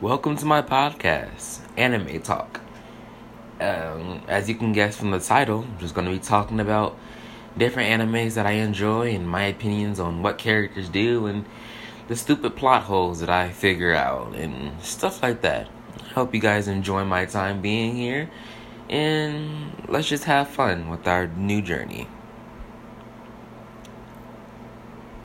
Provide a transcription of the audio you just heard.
Welcome to my podcast, Anime Talk. Um, as you can guess from the title, I'm just going to be talking about different animes that I enjoy and my opinions on what characters do and the stupid plot holes that I figure out and stuff like that. I hope you guys enjoy my time being here and let's just have fun with our new journey.